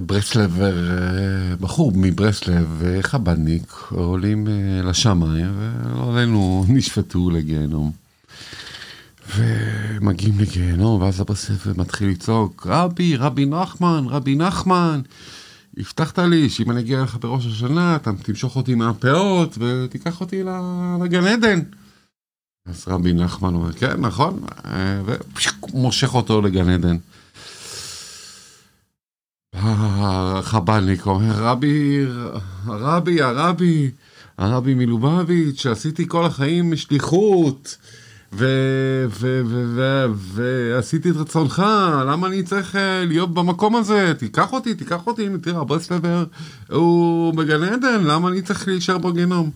ברסלבר, בחור מברסלב, חב"דניק, עולים לשמיים, ולא עלינו נשפטו לגיהנום. ומגיעים לגיהנום, ואז הברסלבר מתחיל לצעוק, רבי, רבי נחמן, רבי נחמן, הבטחת לי שאם אני אגיע אליך בראש השנה, אתה תמשוך אותי מהפאות ותיקח אותי לגן עדן. אז רבי נחמן אומר, כן, נכון, ומושך אותו לגן עדן. החב"דניק אומר, רבי, הרבי, הרבי, הרבי מלובביץ', שעשיתי כל החיים שליחות, ועשיתי את רצונך, למה אני צריך להיות במקום הזה? תיקח אותי, תיקח אותי, תראה, הברסלבר הוא בגן עדן, למה אני צריך להישאר בגיהנום?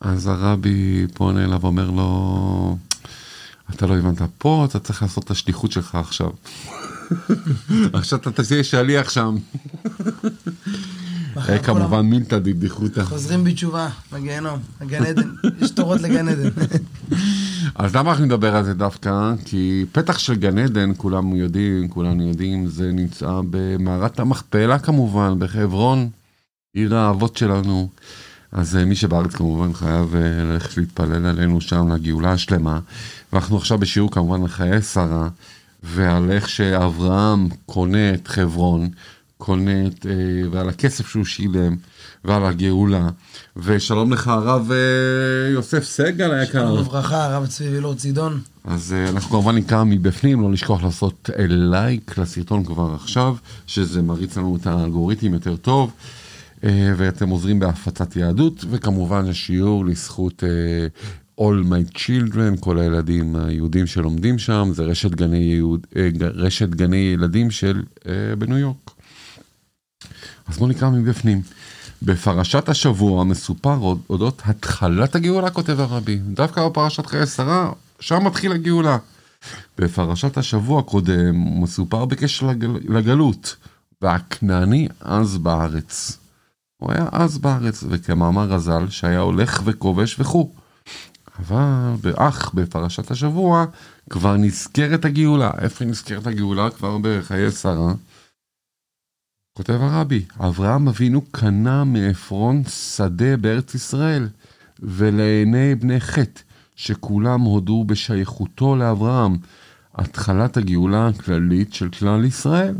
אז הרבי פונה אליו ואומר לו, אתה לא הבנת, פה אתה צריך לעשות את השליחות שלך עכשיו. עכשיו אתה תהיה שליח שם. כמובן מילתא דבדיחותא. חוזרים בתשובה, בגיהנום, בגן עדן, יש תורות לגן עדן. אז למה אנחנו נדבר על זה דווקא? כי פתח של גן עדן, כולם יודעים, כולנו יודעים, זה נמצא במערת המכפלה כמובן, בחברון, עיר האבות שלנו. אז מי שבארץ כמובן חייב ללכת להתפלל עלינו שם לגאולה השלמה. ואנחנו עכשיו בשיעור כמובן על חיי שרה, ועל איך שאברהם קונה את חברון, קונה את, ועל הכסף שהוא שילם, ועל הגאולה. ושלום לך הרב יוסף סגל היקר. שלום וברכה, הרב צבי וילור צידון. אז אנחנו כמובן נקרא מבפנים, לא לשכוח לעשות לייק לסרטון כבר עכשיו, שזה מריץ לנו את האלגוריתם יותר טוב. ואתם עוזרים בהפצת יהדות, וכמובן השיעור לזכות All My Children, כל הילדים היהודים שלומדים שם, זה רשת גני, יהוד, רשת גני ילדים של בניו יורק. אז בואו נקרא מבפנים. בפרשת השבוע מסופר אודות התחלת הגאולה, כותב הרבי. דווקא בפרשת חיי שרה, שם מתחיל הגאולה. בפרשת השבוע הקודם מסופר בקשר לגלות, והכנעני אז בארץ. הוא היה אז בארץ, וכמאמר רז"ל, שהיה הולך וכובש וכו'. אבל באח, בפרשת השבוע, כבר נזכרת הגאולה. איפה נזכרת הגאולה? כבר בחיי שרה. כותב הרבי, אברהם אבינו קנה מעפרון שדה בארץ ישראל, ולעיני בני חטא, שכולם הודו בשייכותו לאברהם, התחלת הגאולה הכללית של כלל ישראל.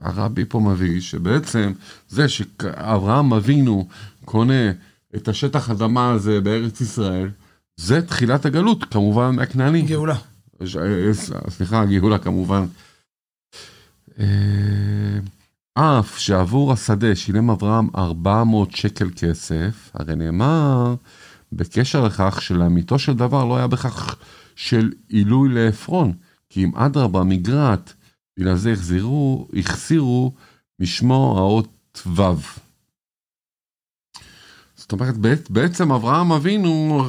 הרבי פה מביא שבעצם זה שאברהם אבינו קונה את השטח אדמה הזה בארץ ישראל, זה תחילת הגלות, כמובן מהכנעני. גאולה. סליחה, גאולה כמובן. אף שעבור השדה שילם אברהם 400 שקל כסף, הרי נאמר בקשר לכך שלאמיתו של דבר לא היה בכך של עילוי לעפרון, כי אם אדרבה מגרעת, בגלל זה החזירו, החסירו משמו האות ו'. זאת אומרת, בעצם אברהם אבינו,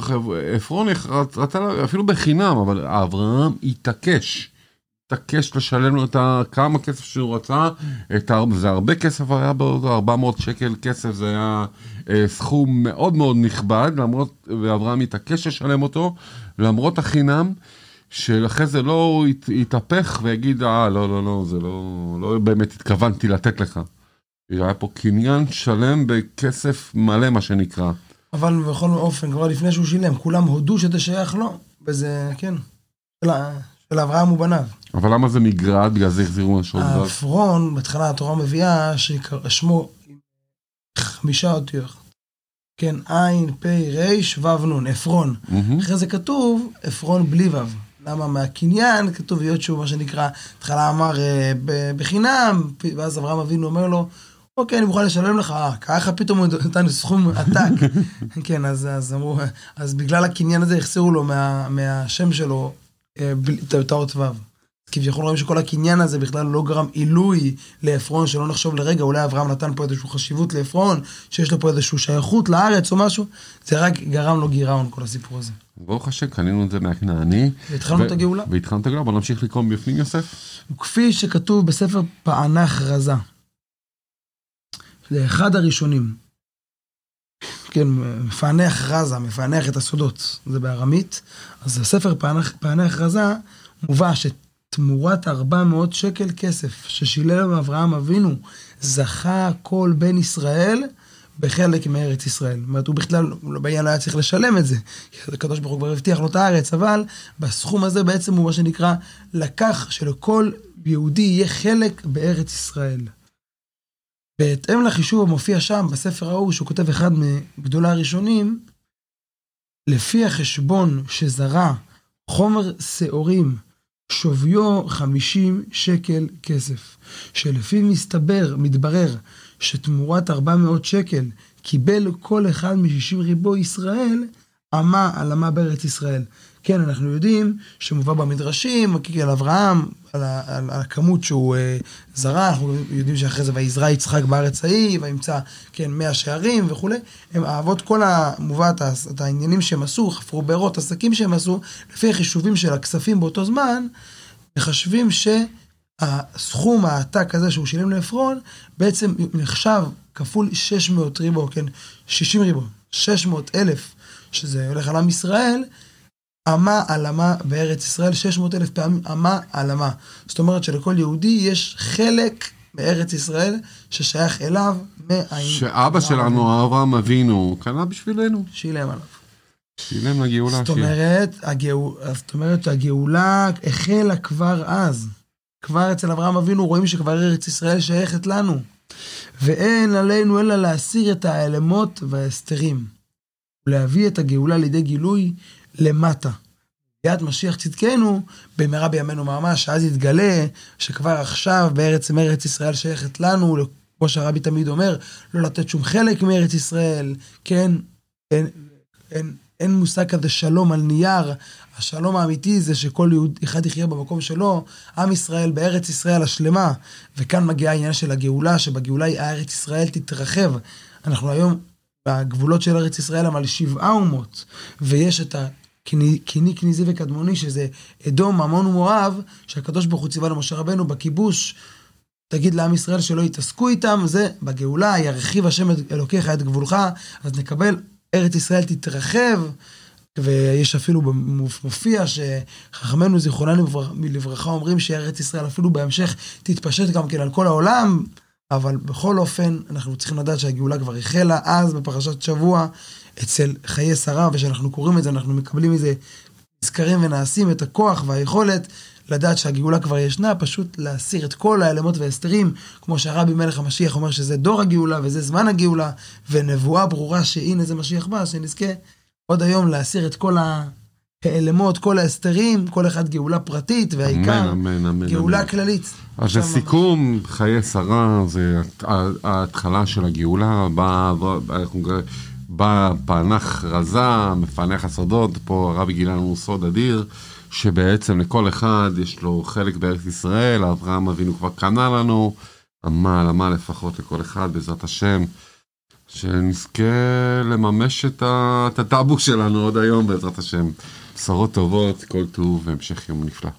עפרון רצה אפילו בחינם, אבל אברהם התעקש, התעקש לשלם לו את כמה כסף שהוא רצה, את, זה הרבה כסף היה באותו 400 שקל כסף, זה היה אה, סכום מאוד מאוד נכבד, למרות, ואברהם התעקש לשלם אותו, למרות החינם. שאחרי זה לא יתהפך ויגיד, אה, לא, לא, לא, זה לא, לא באמת התכוונתי לתת לך. היה פה קניין שלם בכסף מלא, מה שנקרא. אבל בכל אופן, כבר לפני שהוא שילם, כולם הודו שזה שייך לו, וזה, כן, של, של אברהם ובניו. אבל למה זה מגרד? בגלל זה החזירו משהו דבר? עפרון, בהתחלה התורה מביאה ששמו חמישה אותיות. כן, עין, פ', ר', ו', נ', עפרון. Mm-hmm. אחרי זה כתוב עפרון בלי ו'. למה מהקניין כתוב היות שהוא מה שנקרא, התחלה אמר בחינם, ואז אברהם אבינו אומר לו, אוקיי, אני מוכן לשלם לך, ככה פתאום הוא נתן סכום עתק. כן, אז, אז אמרו, אז בגלל הקניין הזה החסירו לו מה, מהשם שלו את האות ו'. כביכול רואים שכל הקניין הזה בכלל לא גרם עילוי לעפרון, שלא נחשוב לרגע, אולי אברהם נתן פה איזושהי חשיבות לעפרון, שיש לו פה איזושהי שייכות לארץ או משהו, זה רק גרם לו גירעון כל הסיפור הזה. ברוך השם, קנינו את זה מהכנעני. והתחלנו את הגאולה. והתחלנו את הגאולה, בוא נמשיך לקרוא מבפנים יוסף. כפי שכתוב בספר פענח רזה. זה אחד הראשונים. כן, מפענח רזה, מפענח את הסודות, זה בארמית. אז בספר פענח, פענח רזה מובא תמורת 400 שקל כסף ששילם אברהם אבינו, זכה כל בן ישראל בחלק מארץ ישראל. זאת אומרת, הוא בכלל, בעניין לא היה צריך לשלם את זה, הקדוש ברוך הוא כבר הבטיח לו את הארץ, אבל בסכום הזה בעצם הוא מה שנקרא, לקח שלכל יהודי יהיה חלק בארץ ישראל. בהתאם לחישוב המופיע שם, בספר ההוא, שהוא כותב אחד מגדולי הראשונים, לפי החשבון שזרע חומר שעורים, שוויו 50 שקל כסף, שלפיו מסתבר, מתברר, שתמורת 400 שקל קיבל כל אחד מ-60 ריבו ישראל, אמה על אמה בארץ ישראל. כן, אנחנו יודעים שמובא במדרשים, על אברהם, על, על, על הכמות שהוא uh, זרע, אנחנו יודעים שאחרי זה ויזרע יצחק בארץ ההיא, וימצא, כן, מאה שערים וכולי. הם האבות, כל המובא, את, את העניינים שהם עשו, חפרו בארות, עסקים שהם עשו, לפי החישובים של הכספים באותו זמן, מחשבים שהסכום העתק הזה שהוא שילם לעפרון, בעצם נחשב כפול 600 ריבו, כן, 60 ריבו, 600 אלף, שזה הולך על עם ישראל, אמה על אמה בארץ ישראל, 600 אלף פעמים אמה על אמה. זאת אומרת שלכל יהודי יש חלק בארץ ישראל ששייך אליו מהעין. שאבא שלנו, אברהם אבינו, קנה בשבילנו. שילם עליו. שילם לגאולה. זאת אומרת, הגאול, זאת אומרת שהגאולה החלה כבר אז. כבר אצל אברהם אבינו רואים שכבר ארץ ישראל שייכת לנו. ואין עלינו אלא להסיר את האלמות וההסתרים. ולהביא את הגאולה לידי גילוי למטה. ביאת משיח צדקנו, במהרה בימינו ממש, אז יתגלה שכבר עכשיו בארץ מארץ ישראל שייכת לנו, כמו שהרבי תמיד אומר, לא לתת שום חלק מארץ ישראל, כן, אין, אין, אין מושג כזה שלום על נייר, השלום האמיתי זה שכל יהוד אחד יחיה במקום שלו, עם ישראל בארץ ישראל השלמה, וכאן מגיע העניין של הגאולה, שבגאולה הארץ ישראל תתרחב. אנחנו היום בגבולות של ארץ ישראל על שבעה אומות, ויש את קיני, כניזי וקדמוני, שזה אדום, עמון ומואב, שהקדוש ברוך הוא ציווה למשה רבנו בכיבוש, תגיד לעם ישראל שלא יתעסקו איתם, זה בגאולה, ירחיב השם את אלוקיך את גבולך, אז נקבל, ארץ ישראל תתרחב, ויש אפילו מופיע שחכמינו זיכרוננו לברכה אומרים שארץ ישראל אפילו בהמשך תתפשט גם כן על כל העולם, אבל בכל אופן אנחנו צריכים לדעת שהגאולה כבר החלה אז בפרשת שבוע אצל חיי שרה, ושאנחנו קוראים את זה אנחנו מקבלים מזה נזכרים ונעשים את הכוח והיכולת לדעת שהגאולה כבר ישנה, פשוט להסיר את כל האלמות וההסתרים, כמו שהרבי מלך המשיח אומר שזה דור הגאולה וזה זמן הגאולה, ונבואה ברורה שהנה זה משיח בא, שנזכה עוד היום להסיר את כל האלמות, כל ההסתרים, כל אחד גאולה פרטית, והעיקר אמן, אמן, גאולה אמן. כללית. אז לסיכום, חיי שרה זה ההתחלה של הגאולה, בא, בא פענח רזה, מפענח הסודות, פה הרבי גילה לנו סוד אדיר, שבעצם לכל אחד יש לו חלק בארץ ישראל, אברהם אבינו כבר קנה לנו, עמל, עמל לפחות לכל אחד, בעזרת השם. שנזכה לממש את הטאבו שלנו עוד היום בעזרת השם. בשורות טובות, כל טוב והמשך יום נפלא.